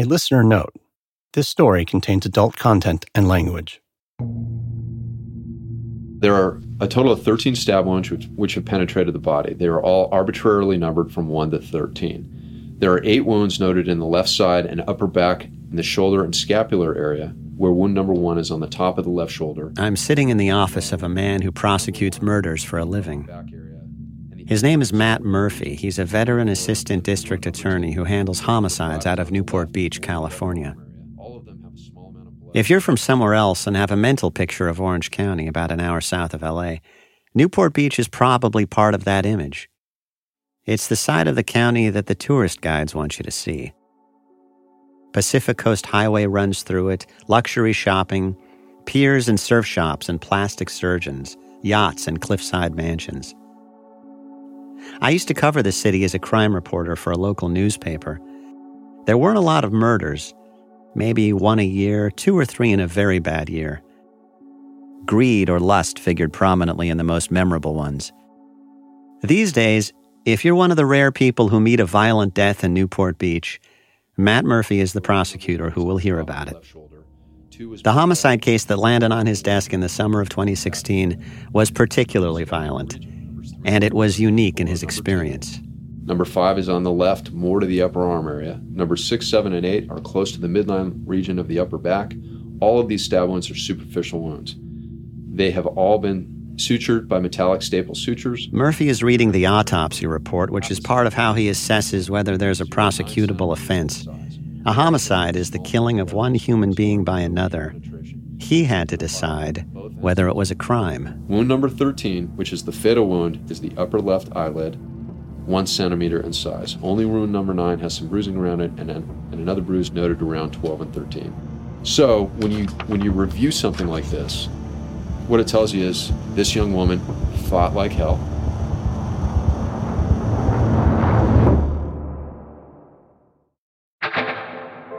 A listener note this story contains adult content and language. There are a total of 13 stab wounds which, which have penetrated the body. They are all arbitrarily numbered from 1 to 13. There are eight wounds noted in the left side and upper back, in the shoulder and scapular area, where wound number one is on the top of the left shoulder. I'm sitting in the office of a man who prosecutes murders for a living. His name is Matt Murphy. He's a veteran assistant district attorney who handles homicides out of Newport Beach, California. If you're from somewhere else and have a mental picture of Orange County about an hour south of LA, Newport Beach is probably part of that image. It's the side of the county that the tourist guides want you to see. Pacific Coast Highway runs through it, luxury shopping, piers and surf shops and plastic surgeons, yachts and cliffside mansions. I used to cover the city as a crime reporter for a local newspaper. There weren't a lot of murders, maybe one a year, two or three in a very bad year. Greed or lust figured prominently in the most memorable ones. These days, if you're one of the rare people who meet a violent death in Newport Beach, Matt Murphy is the prosecutor who will hear about it. The homicide case that landed on his desk in the summer of 2016 was particularly violent, and it was unique in his experience. Number five is on the left, more to the upper arm area. Number six, seven, and eight are close to the midline region of the upper back. All of these stab wounds are superficial wounds. They have all been sutured by metallic staple sutures. Murphy is reading the autopsy report, which is part of how he assesses whether there's a prosecutable offense. A homicide is the killing of one human being by another. He had to decide whether it was a crime. Wound number 13, which is the fatal wound, is the upper left eyelid, one centimeter in size. Only wound number 9 has some bruising around it, and, and another bruise noted around 12 and 13. So when you when you review something like this, what it tells you is this young woman fought like hell.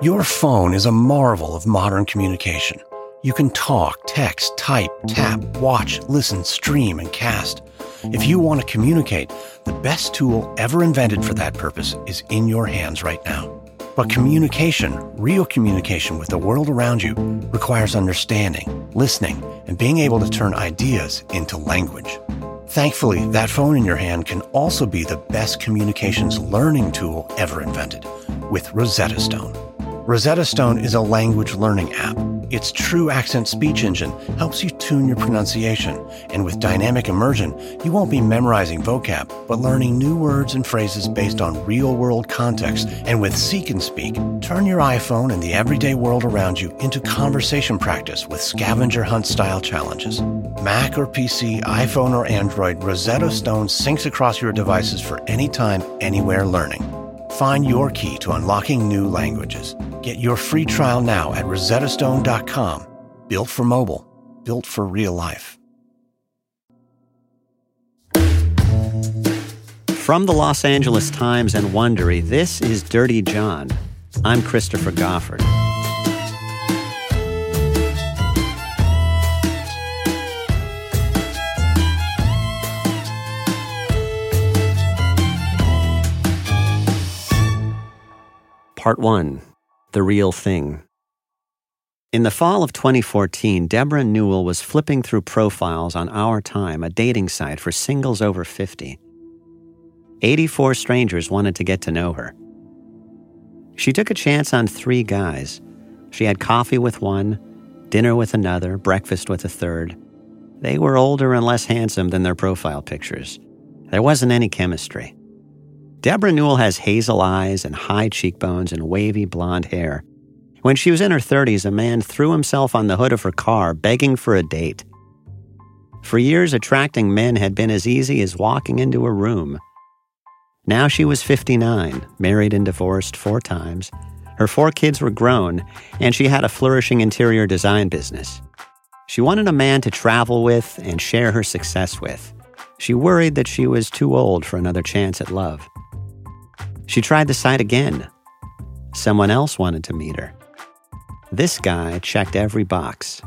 Your phone is a marvel of modern communication. You can talk, text, type, tap, watch, listen, stream, and cast. If you want to communicate, the best tool ever invented for that purpose is in your hands right now. But communication, real communication with the world around you, requires understanding, listening, and being able to turn ideas into language. Thankfully, that phone in your hand can also be the best communications learning tool ever invented with Rosetta Stone. Rosetta Stone is a language learning app. Its true accent speech engine helps you tune your pronunciation, and with dynamic immersion, you won't be memorizing vocab, but learning new words and phrases based on real world context. And with Seek and Speak, turn your iPhone and the everyday world around you into conversation practice with scavenger hunt style challenges. Mac or PC, iPhone or Android, Rosetta Stone syncs across your devices for anytime, anywhere learning. Find your key to unlocking new languages. Get your free trial now at rosettastone.com. Built for mobile, built for real life. From the Los Angeles Times and Wondery, this is Dirty John. I'm Christopher Goffard. Part 1 The Real Thing. In the fall of 2014, Debra Newell was flipping through profiles on Our Time, a dating site for singles over 50. 84 strangers wanted to get to know her. She took a chance on three guys. She had coffee with one, dinner with another, breakfast with a third. They were older and less handsome than their profile pictures. There wasn't any chemistry. Debra Newell has hazel eyes and high cheekbones and wavy blonde hair. When she was in her 30s, a man threw himself on the hood of her car begging for a date. For years, attracting men had been as easy as walking into a room. Now she was 59, married and divorced four times. Her four kids were grown, and she had a flourishing interior design business. She wanted a man to travel with and share her success with. She worried that she was too old for another chance at love. She tried the site again. Someone else wanted to meet her. This guy checked every box.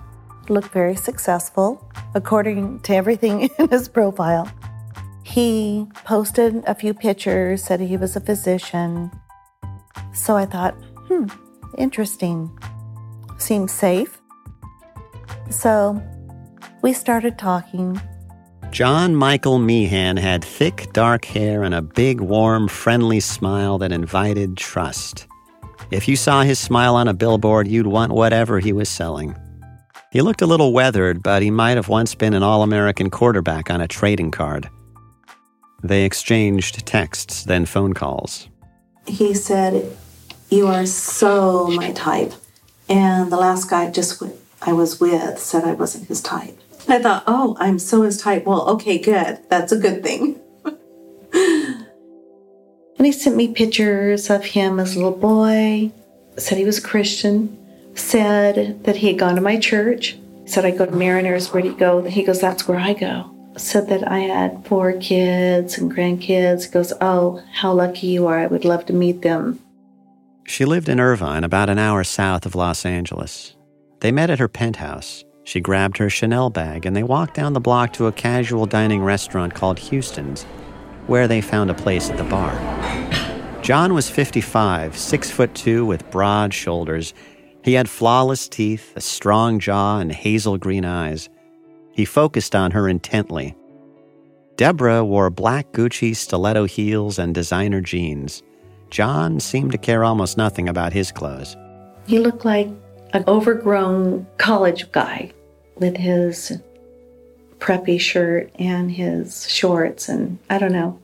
Looked very successful, according to everything in his profile. He posted a few pictures, said he was a physician. So I thought, hmm, interesting. Seems safe. So we started talking. John Michael Meehan had thick, dark hair and a big, warm, friendly smile that invited trust. If you saw his smile on a billboard, you'd want whatever he was selling. He looked a little weathered, but he might have once been an All American quarterback on a trading card. They exchanged texts, then phone calls. He said, You are so my type. And the last guy just I was with said I wasn't his type. I thought, Oh, I'm so as tight. Well, okay, good. That's a good thing. and he sent me pictures of him as a little boy, said he was a Christian, said that he had gone to my church, said I go to Mariners, where do you go? He goes, That's where I go said that I had four kids and grandkids. He goes, Oh, how lucky you are. I would love to meet them. She lived in Irvine, about an hour south of Los Angeles. They met at her penthouse. She grabbed her Chanel bag and they walked down the block to a casual dining restaurant called Houston's, where they found a place at the bar. John was 55, six foot two with broad shoulders. He had flawless teeth, a strong jaw, and hazel green eyes. He focused on her intently. Debra wore black Gucci stiletto heels and designer jeans. John seemed to care almost nothing about his clothes. He looked like an overgrown college guy with his preppy shirt and his shorts, and I don't know.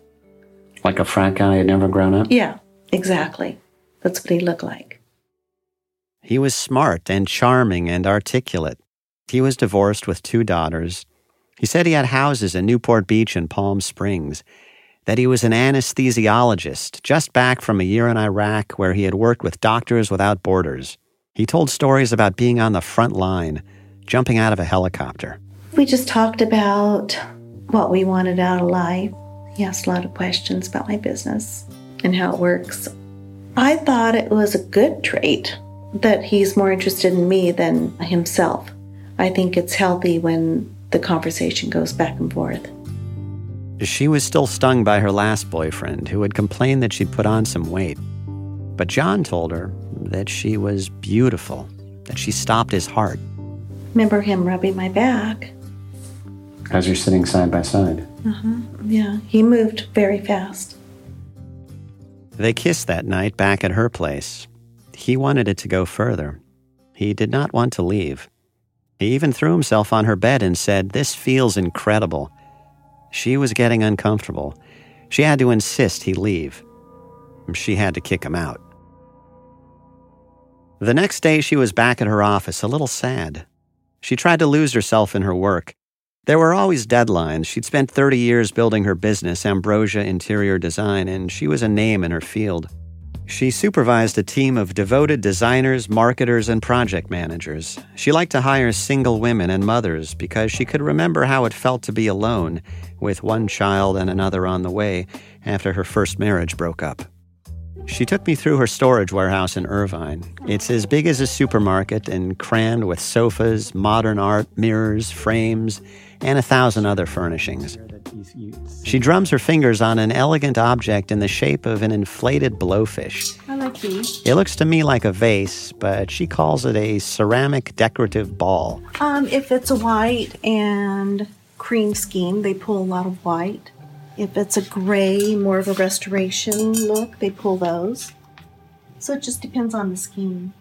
Like a frat guy had never grown up? Yeah, exactly. That's what he looked like. He was smart and charming and articulate. He was divorced with two daughters. He said he had houses in Newport Beach and Palm Springs, that he was an anesthesiologist just back from a year in Iraq where he had worked with Doctors Without Borders. He told stories about being on the front line, jumping out of a helicopter. We just talked about what we wanted out of life. He asked a lot of questions about my business and how it works. I thought it was a good trait that he's more interested in me than himself. I think it's healthy when the conversation goes back and forth. She was still stung by her last boyfriend, who had complained that she'd put on some weight. But John told her that she was beautiful, that she stopped his heart. Remember him rubbing my back? As you're sitting side by side. Uh huh. Yeah, he moved very fast. They kissed that night back at her place. He wanted it to go further. He did not want to leave. He even threw himself on her bed and said, This feels incredible. She was getting uncomfortable. She had to insist he leave. She had to kick him out. The next day, she was back at her office, a little sad. She tried to lose herself in her work. There were always deadlines. She'd spent 30 years building her business, Ambrosia Interior Design, and she was a name in her field. She supervised a team of devoted designers, marketers, and project managers. She liked to hire single women and mothers because she could remember how it felt to be alone, with one child and another on the way, after her first marriage broke up. She took me through her storage warehouse in Irvine. It's as big as a supermarket and crammed with sofas, modern art, mirrors, frames, and a thousand other furnishings. She drums her fingers on an elegant object in the shape of an inflated blowfish. I like these. It looks to me like a vase, but she calls it a ceramic decorative ball. Um, if it's a white and cream scheme, they pull a lot of white. If it's a gray, more of a restoration look, they pull those. So it just depends on the scheme.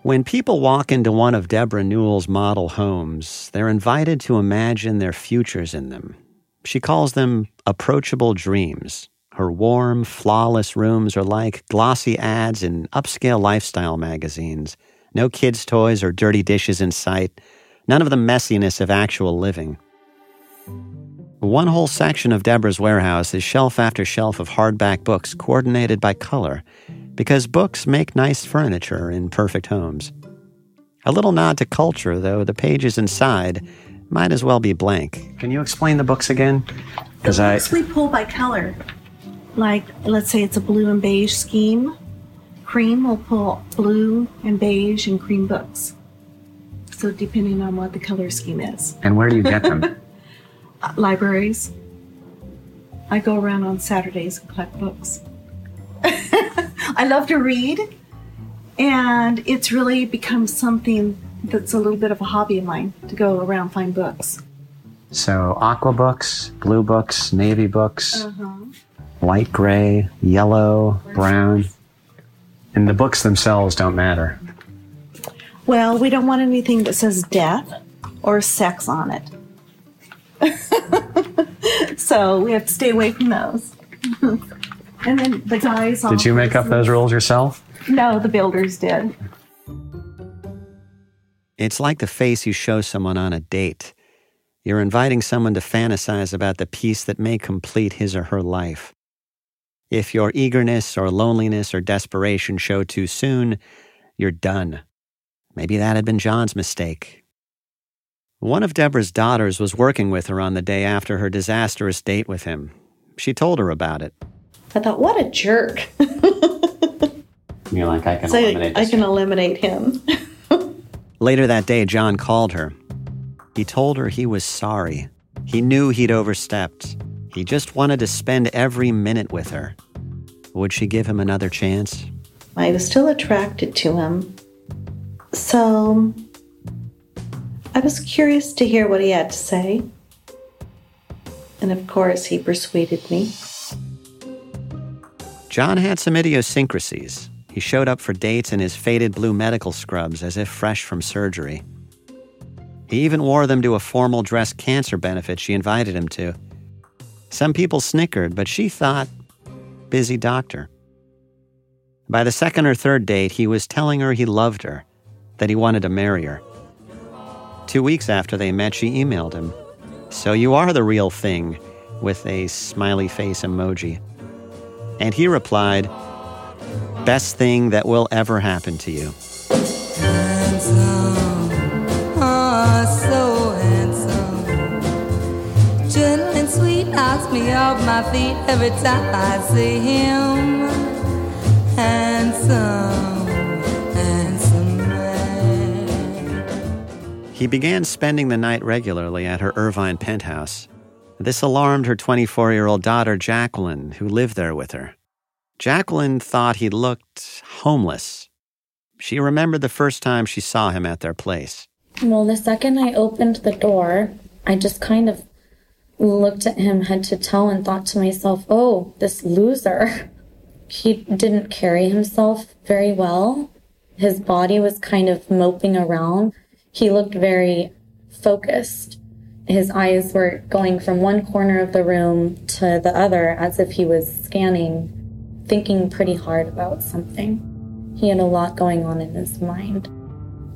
When people walk into one of Debra Newell's model homes, they're invited to imagine their futures in them. She calls them approachable dreams. Her warm, flawless rooms are like glossy ads in upscale lifestyle magazines. No kids' toys or dirty dishes in sight. None of the messiness of actual living. One whole section of Debra's warehouse is shelf after shelf of hardback books coordinated by color because books make nice furniture in perfect homes. A little nod to culture, though the pages inside might as well be blank. Can you explain the books again? Because I we pull by color. Like, let's say it's a blue and beige scheme. Cream will pull blue and beige and cream books. So depending on what the color scheme is. And where do you get them? libraries. I go around on Saturdays and collect books. I love to read, And it's really become something that's a little bit of a hobby of mine to go around find books. So, aqua books, blue books, navy books, uh-huh. light gray, yellow, brown. And the books themselves don't matter. Well, we don't want anything that says death or sex on it. so we have to stay away from those. and then the guys. Did you make up those rules yourself? No, the builders did. It's like the face you show someone on a date. You're inviting someone to fantasize about the piece that may complete his or her life. If your eagerness or loneliness or desperation show too soon, you're done. Maybe that had been John's mistake. One of Debra's daughters was working with her on the day after her disastrous date with him. She told her about it. I thought, what a jerk. You're like, I can so eliminate I can eliminate him. Later that day, John called her. He told her he was sorry. He knew he'd overstepped. He just wanted to spend every minute with her. Would she give him another chance? I was still attracted to him. So I was curious to hear what he had to say. And of course, he persuaded me. John had some idiosyncrasies. He showed up for dates in his faded blue medical scrubs as if fresh from surgery. He even wore them to a formal dress cancer benefit she invited him to. Some people snickered, but she thought, busy doctor. By the second or third date, he was telling her he loved her, that he wanted to marry her. Two weeks after they met, she emailed him, So you are the real thing, with a smiley face emoji. And he replied, best thing that will ever happen to you. Handsome, oh, so handsome. Gentle and sweet knocks me off my feet every time I see him. Handsome, He began spending the night regularly at her Irvine penthouse. This alarmed her 24 year old daughter, Jacqueline, who lived there with her. Jacqueline thought he looked homeless. She remembered the first time she saw him at their place. Well, the second I opened the door, I just kind of looked at him head to toe and thought to myself, oh, this loser. He didn't carry himself very well. His body was kind of moping around. He looked very focused. His eyes were going from one corner of the room to the other as if he was scanning thinking pretty hard about something. He had a lot going on in his mind,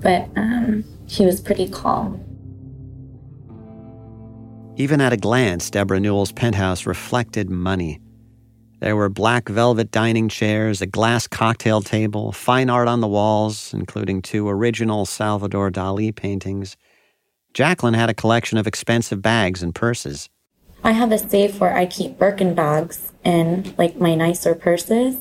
but um, he was pretty calm. Even at a glance, Debra Newell's penthouse reflected money. There were black velvet dining chairs, a glass cocktail table, fine art on the walls, including two original Salvador Dali paintings. Jacqueline had a collection of expensive bags and purses. I have a safe where I keep Birkin bags and like my nicer purses.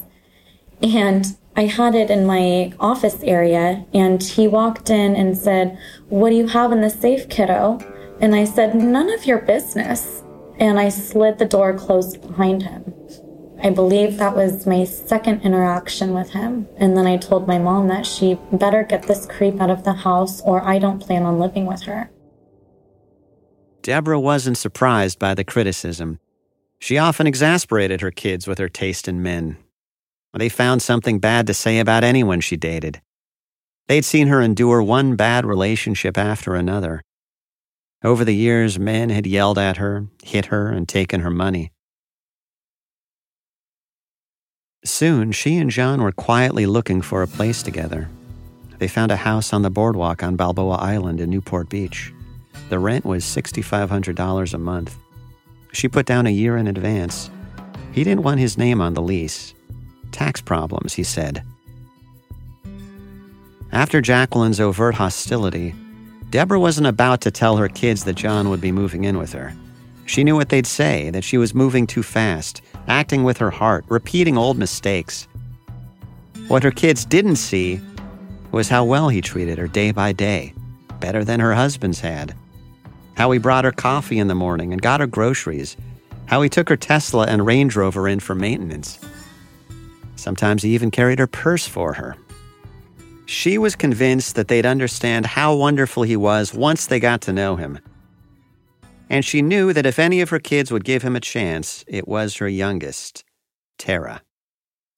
And I had it in my office area and he walked in and said, What do you have in the safe, kiddo? And I said, None of your business. And I slid the door closed behind him. I believe that was my second interaction with him. And then I told my mom that she better get this creep out of the house or I don't plan on living with her. Deborah wasn't surprised by the criticism. She often exasperated her kids with her taste in men. They found something bad to say about anyone she dated. They'd seen her endure one bad relationship after another. Over the years, men had yelled at her, hit her, and taken her money. Soon, she and John were quietly looking for a place together. They found a house on the boardwalk on Balboa Island in Newport Beach. The rent was $6,500 a month. She put down a year in advance. He didn't want his name on the lease. Tax problems, he said. After Jacqueline's overt hostility, Debra wasn't about to tell her kids that John would be moving in with her. She knew what they'd say that she was moving too fast, acting with her heart, repeating old mistakes. What her kids didn't see was how well he treated her day by day, better than her husband's had how he brought her coffee in the morning and got her groceries, how he took her Tesla and Range Rover in for maintenance. Sometimes he even carried her purse for her. She was convinced that they'd understand how wonderful he was once they got to know him. And she knew that if any of her kids would give him a chance, it was her youngest, Tara.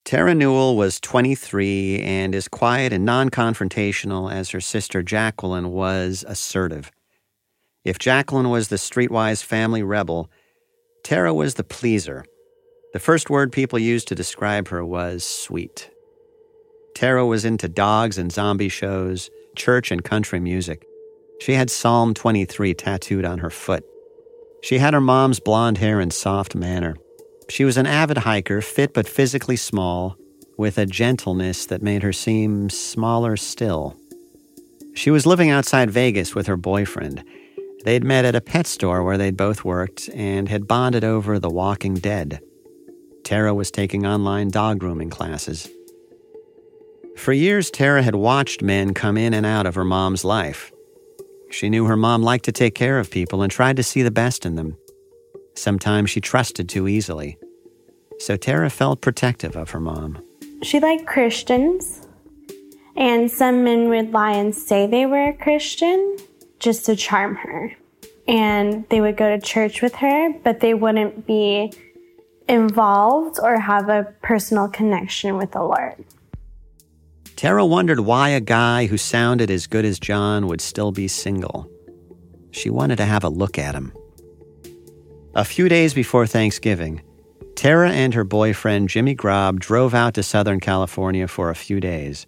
Tara Newell was 23 and as quiet and non confrontational as her sister Jacqueline was assertive. If Jacqueline was the streetwise family rebel, Tara was the pleaser. The first word people used to describe her was sweet. Tara was into dogs and zombie shows, church and country music. She had Psalm 23 tattooed on her foot. She had her mom's blonde hair and soft manner. She was an avid hiker, fit but physically small, with a gentleness that made her seem smaller still. She was living outside Vegas with her boyfriend. They'd met at a pet store where they'd both worked and had bonded over The Walking Dead. Tara was taking online dog grooming classes. For years, Tara had watched men come in and out of her mom's life. She knew her mom liked to take care of people and tried to see the best in them. Sometimes she trusted too easily. So Tara felt protective of her mom. She liked Christians, and some men would lie and say they were a Christian just to charm her. And they would go to church with her, but they wouldn't be involved or have a personal connection with the Lord. Tara wondered why a guy who sounded as good as John would still be single. She wanted to have a look at him. A few days before Thanksgiving, Tara and her boyfriend Jimmy Grob drove out to Southern California for a few days.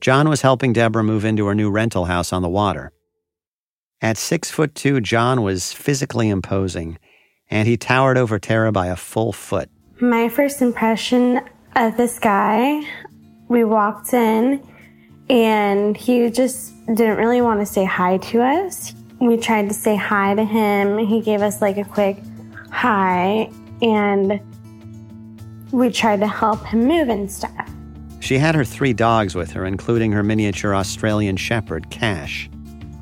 John was helping Debra move into her new rental house on the water. At six foot two, John was physically imposing, and he towered over Tara by a full foot. My first impression of this guy we walked in and he just didn't really want to say hi to us. We tried to say hi to him. He gave us like a quick hi and we tried to help him move and stuff. She had her three dogs with her, including her miniature Australian Shepherd, Cash.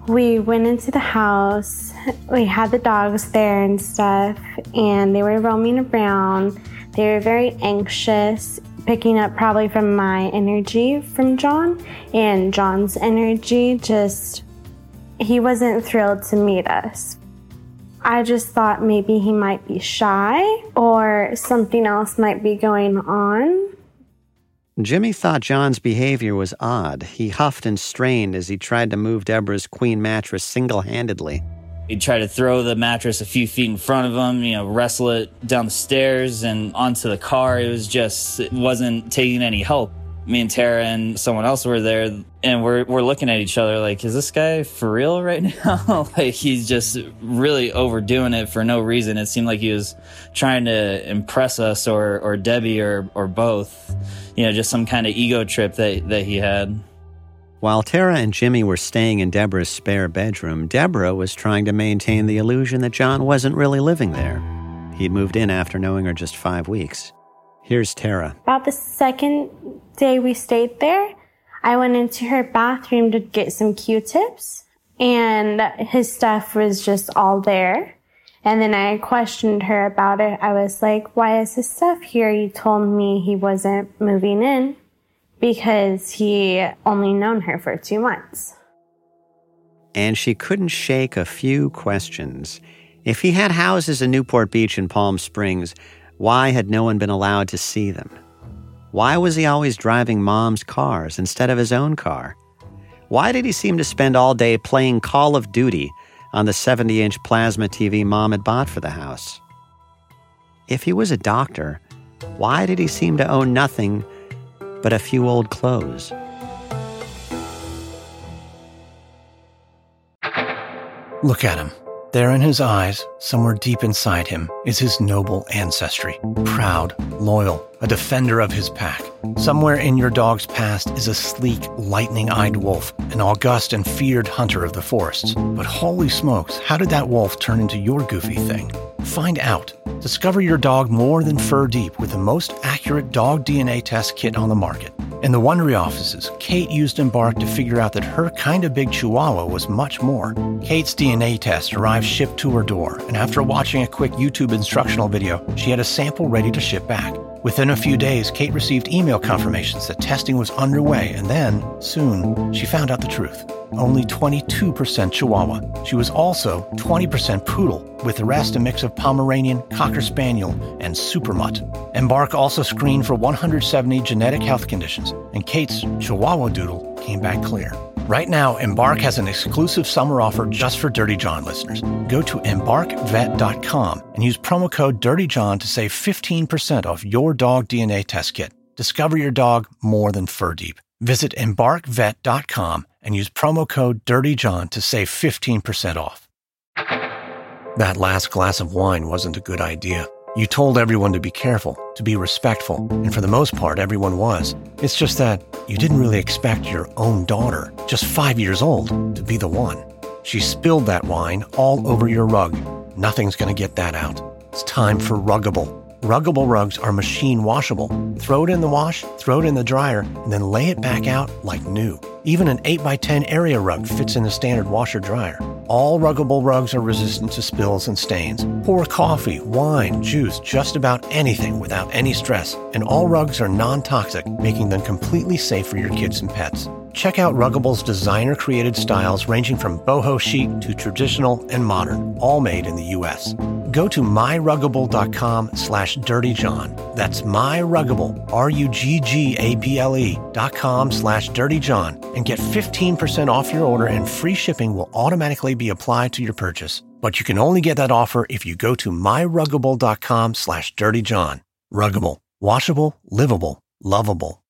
We went into the house. We had the dogs there and stuff, and they were roaming around. They were very anxious picking up probably from my energy from John and John's energy just he wasn't thrilled to meet us. I just thought maybe he might be shy or something else might be going on. Jimmy thought John's behavior was odd. He huffed and strained as he tried to move Debra's queen mattress single handedly. He'd try to throw the mattress a few feet in front of him, you know, wrestle it down the stairs and onto the car. It was just, it wasn't taking any help. Me and Tara and someone else were there and we're, we're looking at each other like, is this guy for real right now? like he's just really overdoing it for no reason. It seemed like he was trying to impress us or, or Debbie or, or both, you know, just some kind of ego trip that, that he had. While Tara and Jimmy were staying in Debra's spare bedroom, Debra was trying to maintain the illusion that John wasn't really living there. He'd moved in after knowing her just five weeks. Here's Tara. About the second day we stayed there, I went into her bathroom to get some Q tips, and his stuff was just all there. And then I questioned her about it. I was like, Why is his stuff here? You told me he wasn't moving in because he only known her for two months. And she couldn't shake a few questions. If he had houses in Newport Beach and Palm Springs, why had no one been allowed to see them? Why was he always driving mom's cars instead of his own car? Why did he seem to spend all day playing Call of Duty on the 70 inch plasma TV mom had bought for the house? If he was a doctor, why did he seem to own nothing but a few old clothes. Look at him. There in his eyes, somewhere deep inside him, is his noble ancestry. Proud, loyal, a defender of his pack. Somewhere in your dog's past is a sleek, lightning eyed wolf, an august and feared hunter of the forests. But holy smokes, how did that wolf turn into your goofy thing? Find out. Discover your dog more than fur deep with the most accurate dog DNA test kit on the market. In the Wondery offices, Kate used Embark to figure out that her kind of big chihuahua was much more. Kate's DNA test arrived shipped to her door, and after watching a quick YouTube instructional video, she had a sample ready to ship back. Within a few days, Kate received email confirmations that testing was underway, and then, soon, she found out the truth. Only 22% Chihuahua. She was also 20% Poodle, with the rest a mix of Pomeranian, Cocker Spaniel, and Super Mutt. Embark also screened for 170 genetic health conditions, and Kate's Chihuahua Doodle came back clear. Right now, Embark has an exclusive summer offer just for Dirty John listeners. Go to embarkvet.com and use promo code Dirty John to save 15% off your dog DNA test kit. Discover your dog more than fur deep. Visit embarkvet.com and use promo code Dirty John to save 15% off. That last glass of wine wasn't a good idea. You told everyone to be careful, to be respectful, and for the most part, everyone was. It's just that you didn't really expect your own daughter, just five years old, to be the one. She spilled that wine all over your rug. Nothing's going to get that out. It's time for Ruggable. Ruggable rugs are machine washable. Throw it in the wash, throw it in the dryer, and then lay it back out like new. Even an 8x10 area rug fits in the standard washer dryer. All Ruggable rugs are resistant to spills and stains. Pour coffee, wine, juice, just about anything without any stress. And all rugs are non toxic, making them completely safe for your kids and pets. Check out Ruggable's designer created styles ranging from boho chic to traditional and modern, all made in the US. Go to myruggable.com slash dirtyjohn. That's myruggable, R-U-G-G-A-B-L-E dot com slash dirtyjohn and get 15% off your order and free shipping will automatically be applied to your purchase. But you can only get that offer if you go to myruggable.com slash dirtyjohn. Ruggable. Washable, livable, lovable.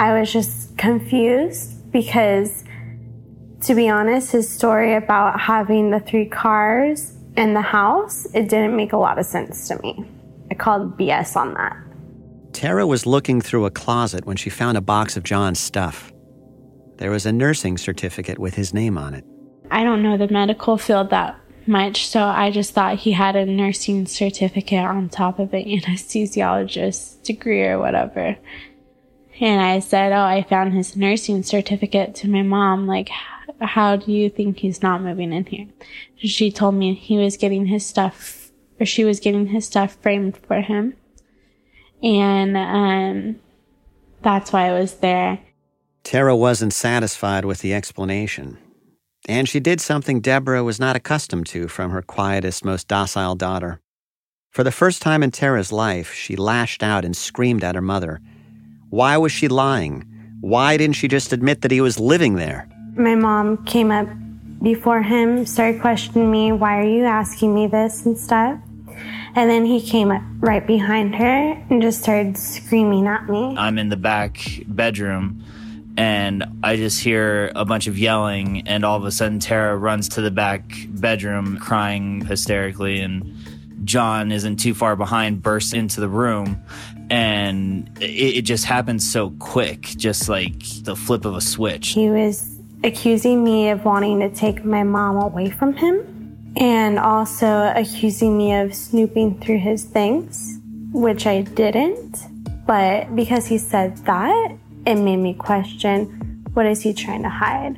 I was just confused because, to be honest, his story about having the three cars and the house, it didn't make a lot of sense to me. I called BS on that. Tara was looking through a closet when she found a box of John's stuff. There was a nursing certificate with his name on it. I don't know the medical field that much, so I just thought he had a nursing certificate on top of an anesthesiologist degree or whatever. And I said, Oh, I found his nursing certificate to my mom. Like, how do you think he's not moving in here? She told me he was getting his stuff, or she was getting his stuff framed for him. And, um, that's why I was there. Tara wasn't satisfied with the explanation. And she did something Debra was not accustomed to from her quietest, most docile daughter. For the first time in Tara's life, she lashed out and screamed at her mother. Why was she lying? Why didn't she just admit that he was living there? My mom came up before him, started questioning me, why are you asking me this and stuff? And then he came up right behind her and just started screaming at me. I'm in the back bedroom and I just hear a bunch of yelling, and all of a sudden, Tara runs to the back bedroom crying hysterically, and John isn't too far behind, bursts into the room, and it, it just happened so quick, just like the flip of a switch. He was accusing me of wanting to take my mom away from him, and also accusing me of snooping through his things, which I didn't. But because he said that, it made me question what is he trying to hide?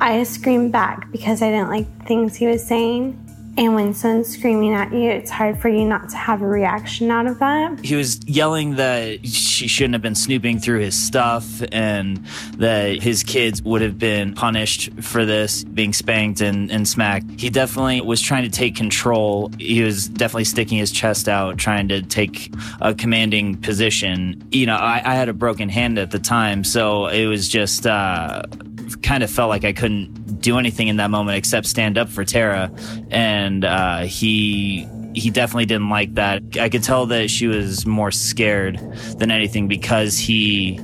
I screamed back because I didn't like things he was saying. And when someone's screaming at you, it's hard for you not to have a reaction out of that. He was yelling that she shouldn't have been snooping through his stuff and that his kids would have been punished for this, being spanked and, and smacked. He definitely was trying to take control. He was definitely sticking his chest out, trying to take a commanding position. You know, I, I had a broken hand at the time, so it was just uh, kind of felt like I couldn't do anything in that moment except stand up for Tara. And uh, he he definitely didn't like that. I could tell that she was more scared than anything because he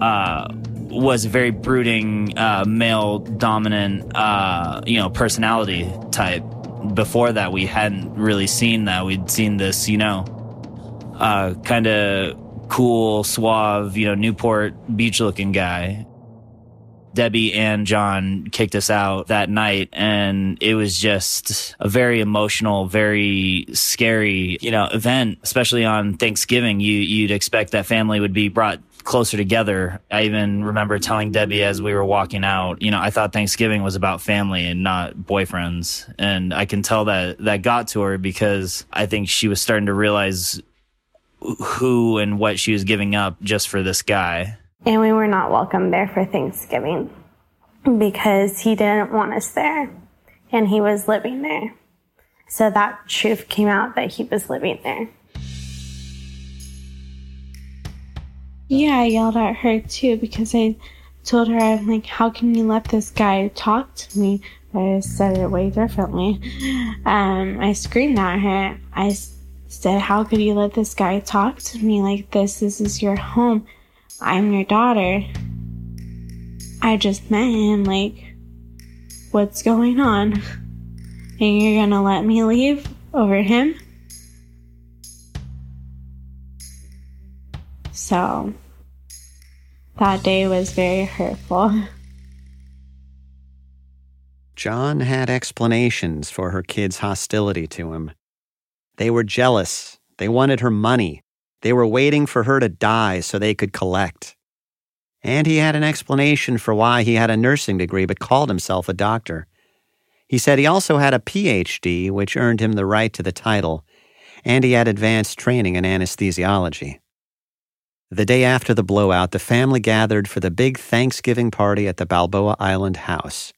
uh, was a very brooding, uh, male dominant, uh, you know, personality type. Before that, we hadn't really seen that. We'd seen this, you know, uh, kind of cool, suave, you know, Newport beach looking guy. Debbie and John kicked us out that night and it was just a very emotional, very scary, you know, event, especially on Thanksgiving. You, you'd expect that family would be brought closer together. I even remember telling Debbie as we were walking out, you know, I thought Thanksgiving was about family and not boyfriends. And I can tell that that got to her because I think she was starting to realize who and what she was giving up just for this guy. And we were not welcome there for Thanksgiving because he didn't want us there and he was living there. So that truth came out that he was living there. Yeah, I yelled at her too because I told her, I'm like, how can you let this guy talk to me? I said it way differently. Um, I screamed at her. I said, how could you let this guy talk to me like this? This is your home. I'm your daughter. I just met him. Like, what's going on? And you're gonna let me leave over him? So that day was very hurtful. John had explanations for her kids' hostility to him. They were jealous. They wanted her money. They were waiting for her to die so they could collect. And he had an explanation for why he had a nursing degree but called himself a doctor. He said he also had a PhD, which earned him the right to the title, and he had advanced training in anesthesiology. The day after the blowout, the family gathered for the big Thanksgiving party at the Balboa Island house.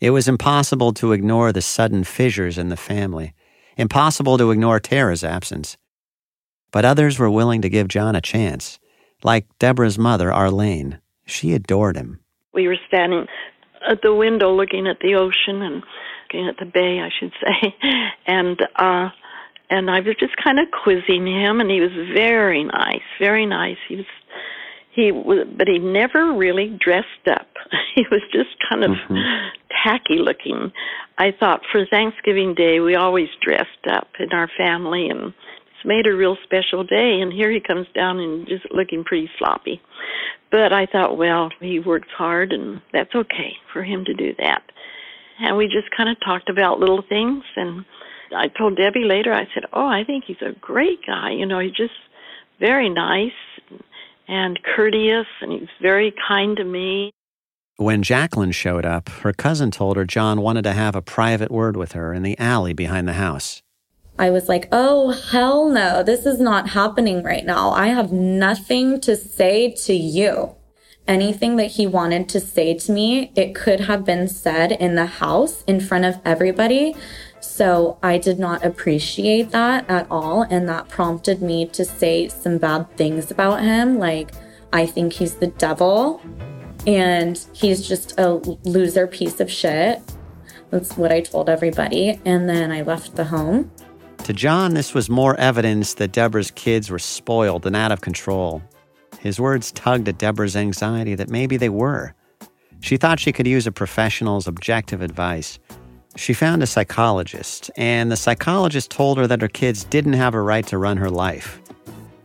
It was impossible to ignore the sudden fissures in the family, impossible to ignore Tara's absence. But others were willing to give John a chance, like Debra's mother, Arlene. She adored him. We were standing at the window looking at the ocean and looking at the bay, I should say, and uh and I was just kind of quizzing him, and he was very nice, very nice. He was, he was, but he never really dressed up. he was just kind of mm-hmm. tacky looking. I thought for Thanksgiving Day we always dressed up in our family, and made a real special day. And here he comes down and just looking pretty sloppy. But I thought, well, he works hard, and that's okay for him to do that. And we just kind of talked about little things and I told Debbie later, I said, Oh, I think he's a great guy. You know, he's just very nice and courteous, and he's very kind to me. When Jacqueline showed up, her cousin told her John wanted to have a private word with her in the alley behind the house. I was like, oh, hell no, this is not happening right now. I have nothing to say to you. Anything that he wanted to say to me, it could have been said in the house in front of everybody. So I did not appreciate that at all. And that prompted me to say some bad things about him. Like, I think he's the devil and he's just a loser piece of shit. That's what I told everybody. And then I left the home. To John, this was more evidence that Debra's kids were spoiled and out of control. His words tugged at Debra's anxiety that maybe they were. She thought she could use a professional's objective advice she found a psychologist, and the psychologist told her that her kids didn't have a right to run her life.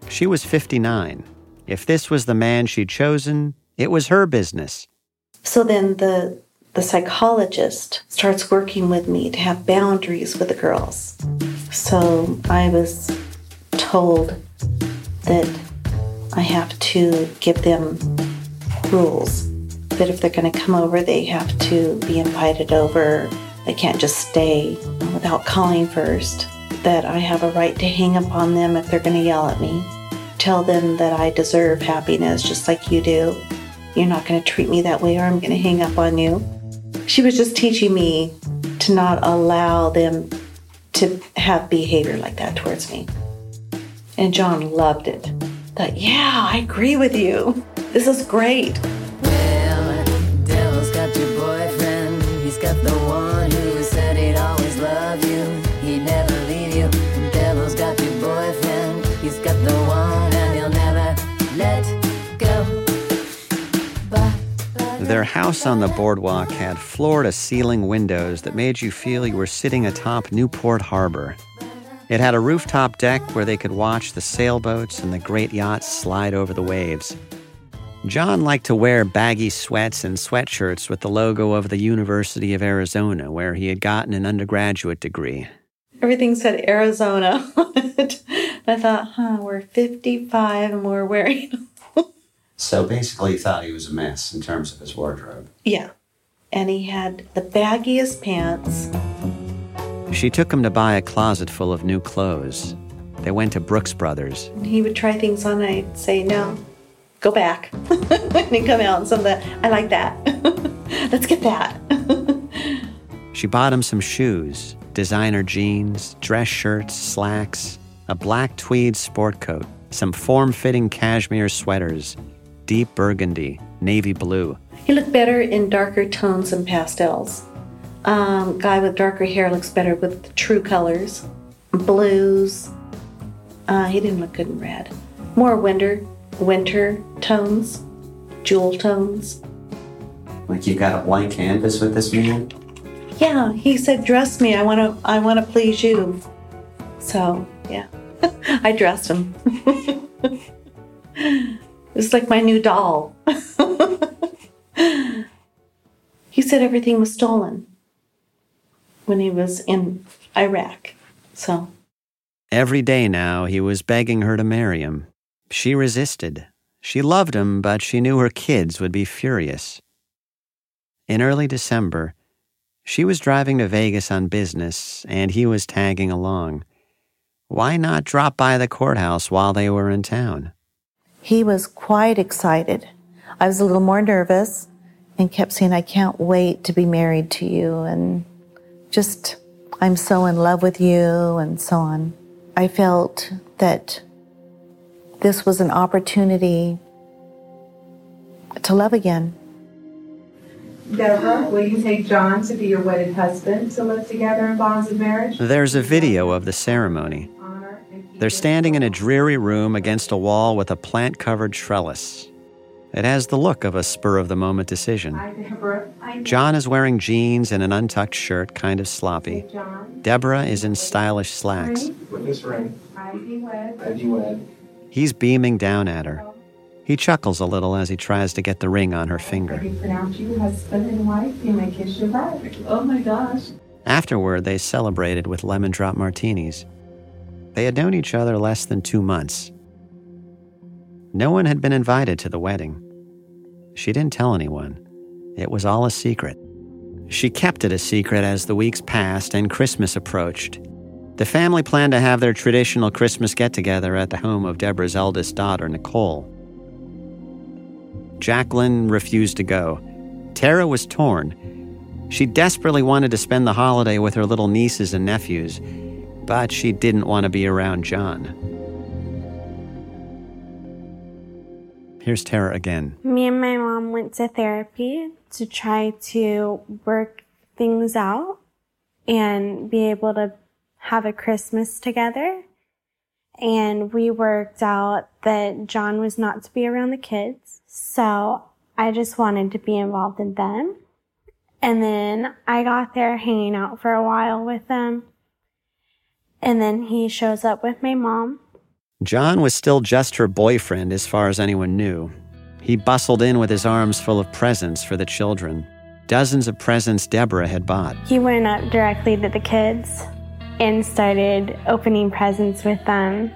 She was 59. If this was the man she'd chosen, it was her business. So then the the psychologist starts working with me to have boundaries with the girls. So I was told that I have to give them rules. That if they're going to come over, they have to be invited over they can't just stay without calling first. That I have a right to hang up on them if they're going to yell at me. Tell them that I deserve happiness just like you do. You're not going to treat me that way or I'm going to hang up on you. She was just teaching me to not allow them to have behavior like that towards me. And John loved it. That, yeah, I agree with you. This is great. Their house on the boardwalk had floor to ceiling windows that made you feel you were sitting atop Newport Harbor. It had a rooftop deck where they could watch the sailboats and the great yachts slide over the waves. John liked to wear baggy sweats and sweatshirts with the logo of the University of Arizona, where he had gotten an undergraduate degree. Everything said Arizona on it. I thought, huh, we're 55 and we're wearing So basically, he thought he was a mess in terms of his wardrobe. Yeah. And he had the baggiest pants. She took him to buy a closet full of new clothes. They went to Brooks Brothers. He would try things on, and I'd say, no, go back. and he'd come out and something, I like that. Let's get that. She bought him some shoes, designer jeans, dress shirts, slacks, a black tweed sport coat, some form fitting cashmere sweaters, deep burgundy, navy blue. he looked better in darker tones and pastels. Um, guy with darker hair looks better with true colors, blues. Uh, he didn't look good in red. More winter, winter tones, jewel tones. Like you got a blank canvas with this man? Yeah, he said, "Dress me. I want to. I want to please you." So yeah, I dressed him. it's like my new doll. he said everything was stolen when he was in Iraq. So Every day now, he was begging her to marry him. She resisted. She loved him, but she knew her kids would be furious. In early December, she was driving to Vegas on business, and he was tagging along. Why not drop by the courthouse while they were in town? He was quite excited. I was a little more nervous and kept saying, "I can't wait to be married to you," and just, "I'm so in love with you," and so on. I felt that this was an opportunity to love again. Debra, will you take John to be your wedded husband to live together in bonds of marriage? There's a video of the ceremony. Honor and keep They're standing in a dreary room against a wall with a plant covered trellis. It has the look of a spur of the moment decision. I, Debra. I, John is wearing jeans and an untucked shirt, kind of sloppy. Debra is in stylish slacks. With ring. I wed. I be wed. He's beaming down at her. He chuckles a little as he tries to get the ring on her finger. We pronounce you husband and wife. You may kiss your bride. Oh my gosh. Afterward, they celebrated with lemon drop martinis. They had known each other less than two months. No one had been invited to the wedding. She didn't tell anyone. It was all a secret. She kept it a secret as the weeks passed and Christmas approached. The family planned to have their traditional Christmas get together at the home of Debra's eldest daughter, Nicole. Jacqueline refused to go. Tara was torn. She desperately wanted to spend the holiday with her little nieces and nephews, but she didn't want to be around John. Here's Tara again. Me and my mom went to therapy to try to work things out and be able to have a Christmas together. And we worked out that John was not to be around the kids. So I just wanted to be involved in them. And then I got there hanging out for a while with them. And then he shows up with my mom. John was still just her boyfriend as far as anyone knew. He bustled in with his arms full of presents for the children. Dozens of presents Debra had bought. He went up directly to the kids and started opening presents with them.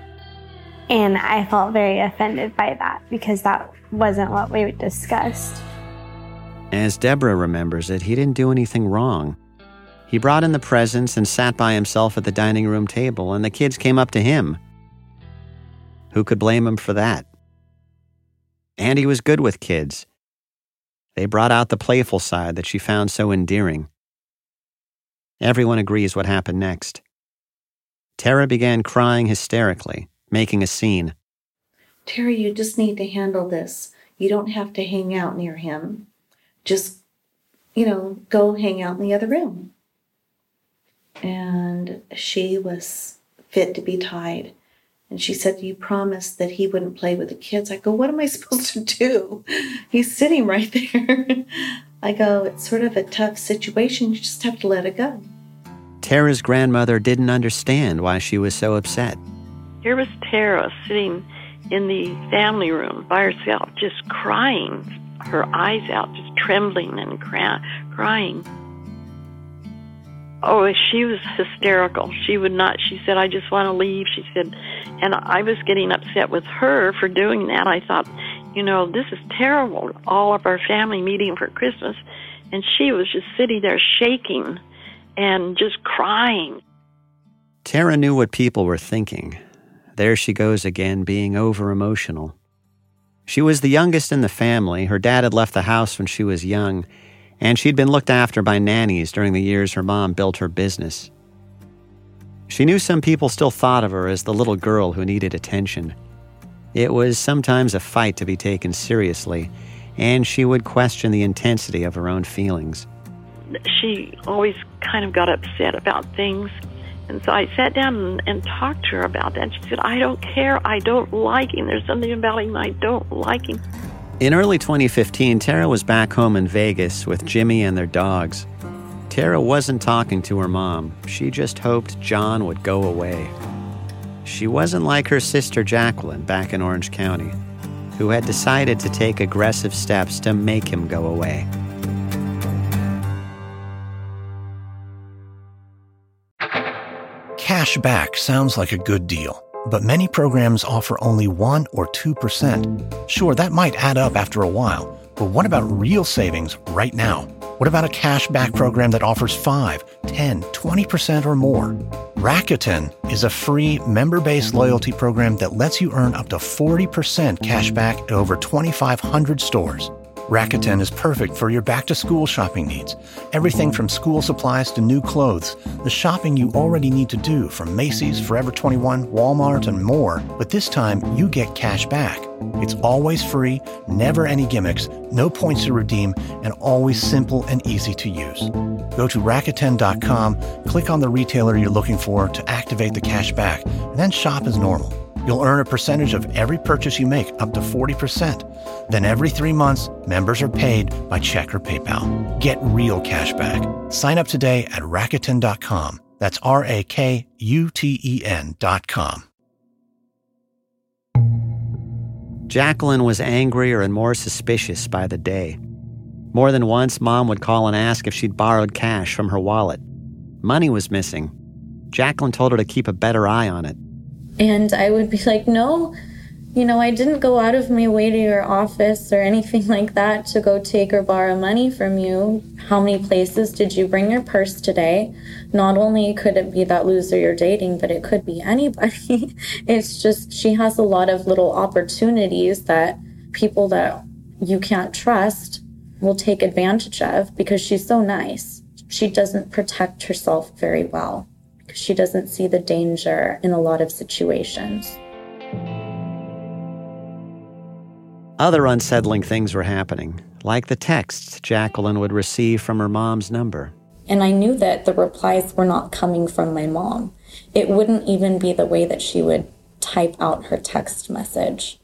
And I felt very offended by that because that wasn't what we discussed. As Debra remembers it, he didn't do anything wrong. He brought in the presents and sat by himself at the dining room table, and the kids came up to him. Who could blame him for that? And he was good with kids. They brought out the playful side that she found so endearing. Everyone agrees what happened next. Tara began crying hysterically, making a scene. Terry, you just need to handle this. You don't have to hang out near him. Just, you know, go hang out in the other room. And she was fit to be tied. And she said, You promised that he wouldn't play with the kids. I go, What am I supposed to do? He's sitting right there. I go, It's sort of a tough situation. You just have to let it go. Tara's grandmother didn't understand why she was so upset. Here was Tara sitting in the family room by herself, just crying, her eyes out, just trembling and cry- crying. Oh, she was hysterical. She would not, she said, I just want to leave. She said, and I was getting upset with her for doing that. I thought, you know, this is terrible. All of our family meeting for Christmas. And she was just sitting there shaking and just crying. Tara knew what people were thinking. There she goes again, being over emotional. She was the youngest in the family. Her dad had left the house when she was young, and she'd been looked after by nannies during the years her mom built her business. She knew some people still thought of her as the little girl who needed attention. It was sometimes a fight to be taken seriously, and she would question the intensity of her own feelings. She always kind of got upset about things. And so I sat down and, and talked to her about that. She said, I don't care. I don't like him. There's something about him I don't like him. In early 2015, Tara was back home in Vegas with Jimmy and their dogs. Tara wasn't talking to her mom. She just hoped John would go away. She wasn't like her sister Jacqueline back in Orange County, who had decided to take aggressive steps to make him go away. Cash back sounds like a good deal, but many programs offer only 1 or 2%. Sure, that might add up after a while, but what about real savings right now? What about a cash back program that offers 5, 10, 20% or more? Rakuten is a free member based loyalty program that lets you earn up to 40% cash back at over 2,500 stores. Rakuten is perfect for your back to school shopping needs. Everything from school supplies to new clothes. The shopping you already need to do from Macy's, Forever 21, Walmart, and more. But this time, you get cash back. It's always free, never any gimmicks, no points to redeem, and always simple and easy to use. Go to Rakuten.com, click on the retailer you're looking for to activate the cash back, and then shop as normal. You'll earn a percentage of every purchase you make, up to 40%. Then every three months, members are paid by check or PayPal. Get real cash back. Sign up today at Rakuten.com. That's R A K U T E N.com. Jacqueline was angrier and more suspicious by the day. More than once, Mom would call and ask if she'd borrowed cash from her wallet. Money was missing. Jacqueline told her to keep a better eye on it. And I would be like, no, you know, I didn't go out of my way to your office or anything like that to go take or borrow money from you. How many places did you bring your purse today? Not only could it be that loser you're dating, but it could be anybody. it's just, she has a lot of little opportunities that people that you can't trust will take advantage of because she's so nice. She doesn't protect herself very well she doesn't see the danger in a lot of situations. Other unsettling things were happening, like the texts Jacqueline would receive from her mom's number. And I knew that the replies were not coming from my mom. It wouldn't even be the way that she would type out her text message.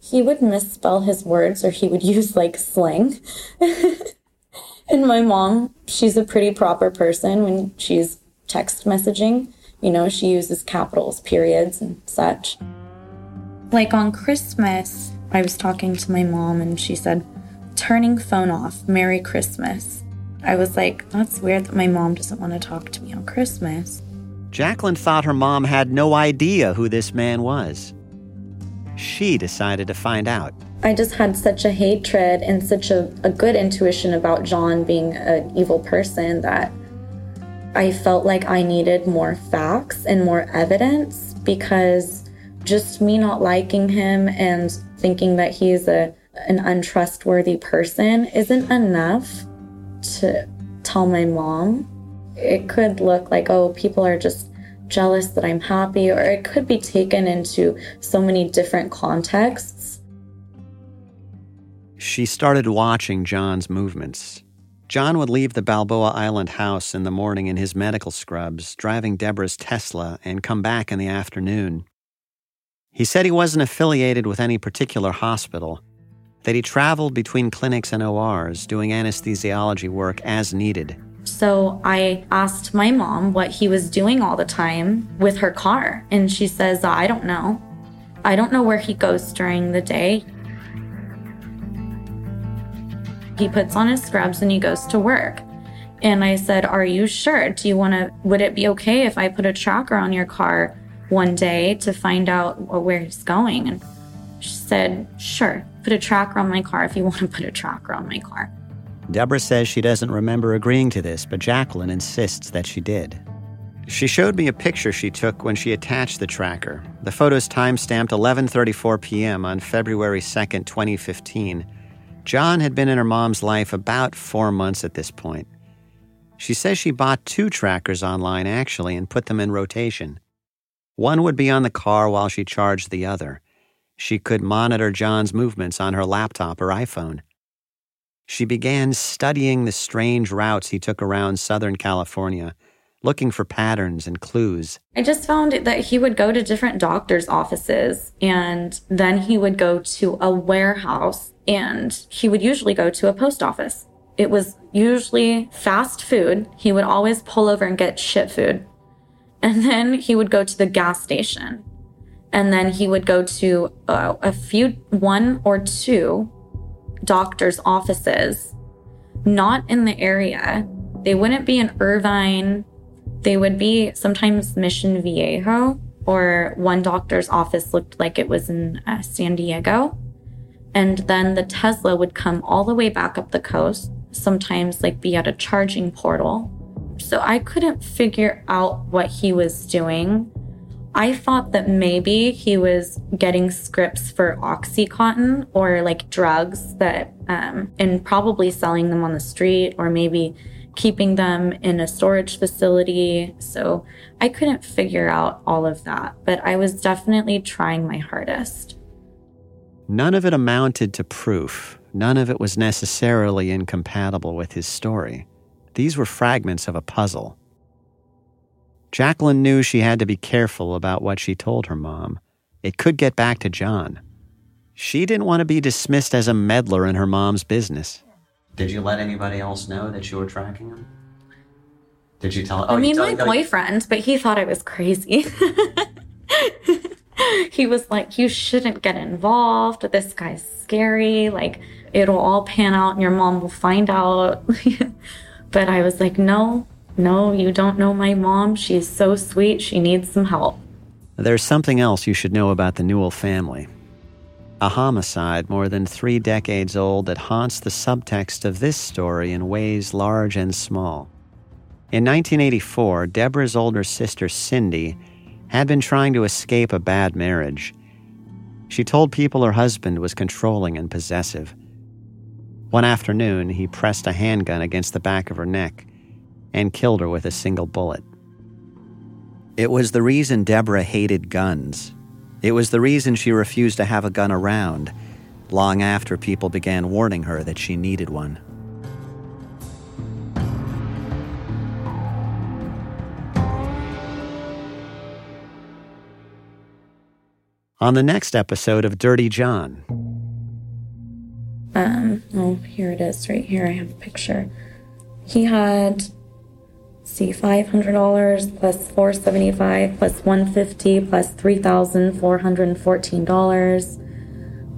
He would misspell his words or he would use like slang. and my mom, she's a pretty proper person when she's text messaging. You know, she uses capitals, periods, and such. Like on Christmas, I was talking to my mom and she said, turning phone off, Merry Christmas. I was like, that's weird that my mom doesn't want to talk to me on Christmas. Jacqueline thought her mom had no idea who this man was. She decided to find out. I just had such a hatred and such a, a good intuition about John being an evil person that I felt like I needed more facts and more evidence because just me not liking him and thinking that he's a an untrustworthy person isn't enough to tell my mom. It could look like, oh, people are just jealous that I'm happy, or it could be taken into so many different contexts. She started watching John's movements. John would leave the Balboa Island house in the morning in his medical scrubs, driving Debra's Tesla, and come back in the afternoon. He said he wasn't affiliated with any particular hospital, that he traveled between clinics and ORs doing anesthesiology work as needed. So I asked my mom what he was doing all the time with her car, and she says, I don't know. I don't know where he goes during the day. He puts on his scrubs and he goes to work. And I said, Are you sure? Do you want to, would it be okay if I put a tracker on your car one day to find out where he's going? And She said, Sure, put a tracker on my car if you want to put a tracker on my car. Debra says she doesn't remember agreeing to this, but Jacqueline insists that she did. She showed me a picture she took when she attached the tracker. The photo's time-stamped 11:34 p.m. on February 2nd, 2015. John had been in her mom's life about 4 months at this point. She says she bought two trackers online actually and put them in rotation. One would be on the car while she charged the other. She could monitor John's movements on her laptop or iPhone. She began studying the strange routes he took around Southern California, looking for patterns and clues. I just found that he would go to different doctor's offices and then he would go to a warehouse and he would usually go to a post office. It was usually fast food. He would always pull over and get shit food. And then he would go to the gas station. And then he would go to uh, a few, one or two doctor's offices, not in the area. They wouldn't be in Irvine. They would be sometimes Mission Viejo, or one doctor's office looked like it was in uh, San Diego. And then the Tesla would come all the way back up the coast, sometimes like be at a charging portal. So I couldn't figure out what he was doing. I thought that maybe he was getting scripts for Oxycontin or like drugs that, um, and probably selling them on the street or maybe keeping them in a storage facility. So I couldn't figure out all of that, but I was definitely trying my hardest. None of it amounted to proof. None of it was necessarily incompatible with his story. These were fragments of a puzzle. Jacqueline knew she had to be careful about what she told her mom. It could get back to John. She didn't want to be dismissed as a meddler in her mom's business. Did you let anybody else know that you were tracking him? Did you tell? Oh, I mean, my boyfriend, but he thought I was crazy. he was like, "You shouldn't get involved. This guy's scary. Like, it'll all pan out, and your mom will find out." but I was like, "No, no, you don't know my mom. She's so sweet. She needs some help." There's something else you should know about the Newell family a homicide more than three decades old that haunts the subtext of this story in ways large and small. In 1984, Debra's older sister Cindy had been trying to escape a bad marriage. She told people her husband was controlling and possessive. One afternoon, he pressed a handgun against the back of her neck and killed her with a single bullet. It was the reason Debra hated guns it was the reason she refused to have a gun around, long after people began warning her that she needed one. On the next episode of Dirty John. Um, oh, here it is, right here. I have a picture. He had see $500 plus 475 plus 150 plus $3,414.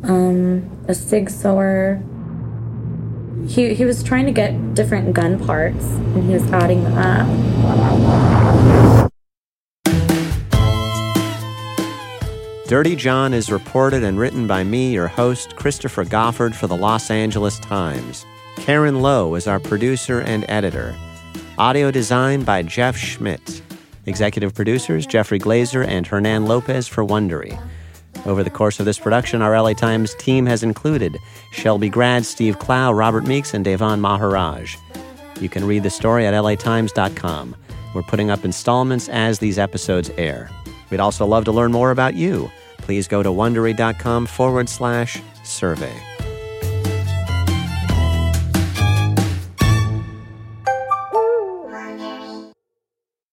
Um, a Sig Sauer. He, he was trying to get different gun parts and he was adding them up. Dirty John is reported and written by me, your host, Christopher Goffard, for the Los Angeles Times. Karen Lowe is our producer and editor. Audio design by Jeff Schmidt. Executive producers Jeffrey Glazer and Hernan Lopez for Wondery. Over the course of this production, our LA Times team has included Shelby Grad, Steve Clow, Robert Meeks, and Davan Maharaj. You can read the story at latimes.com. We're putting up installments as these episodes air. We'd also love to learn more about you. Please go to wondery.com forward slash survey.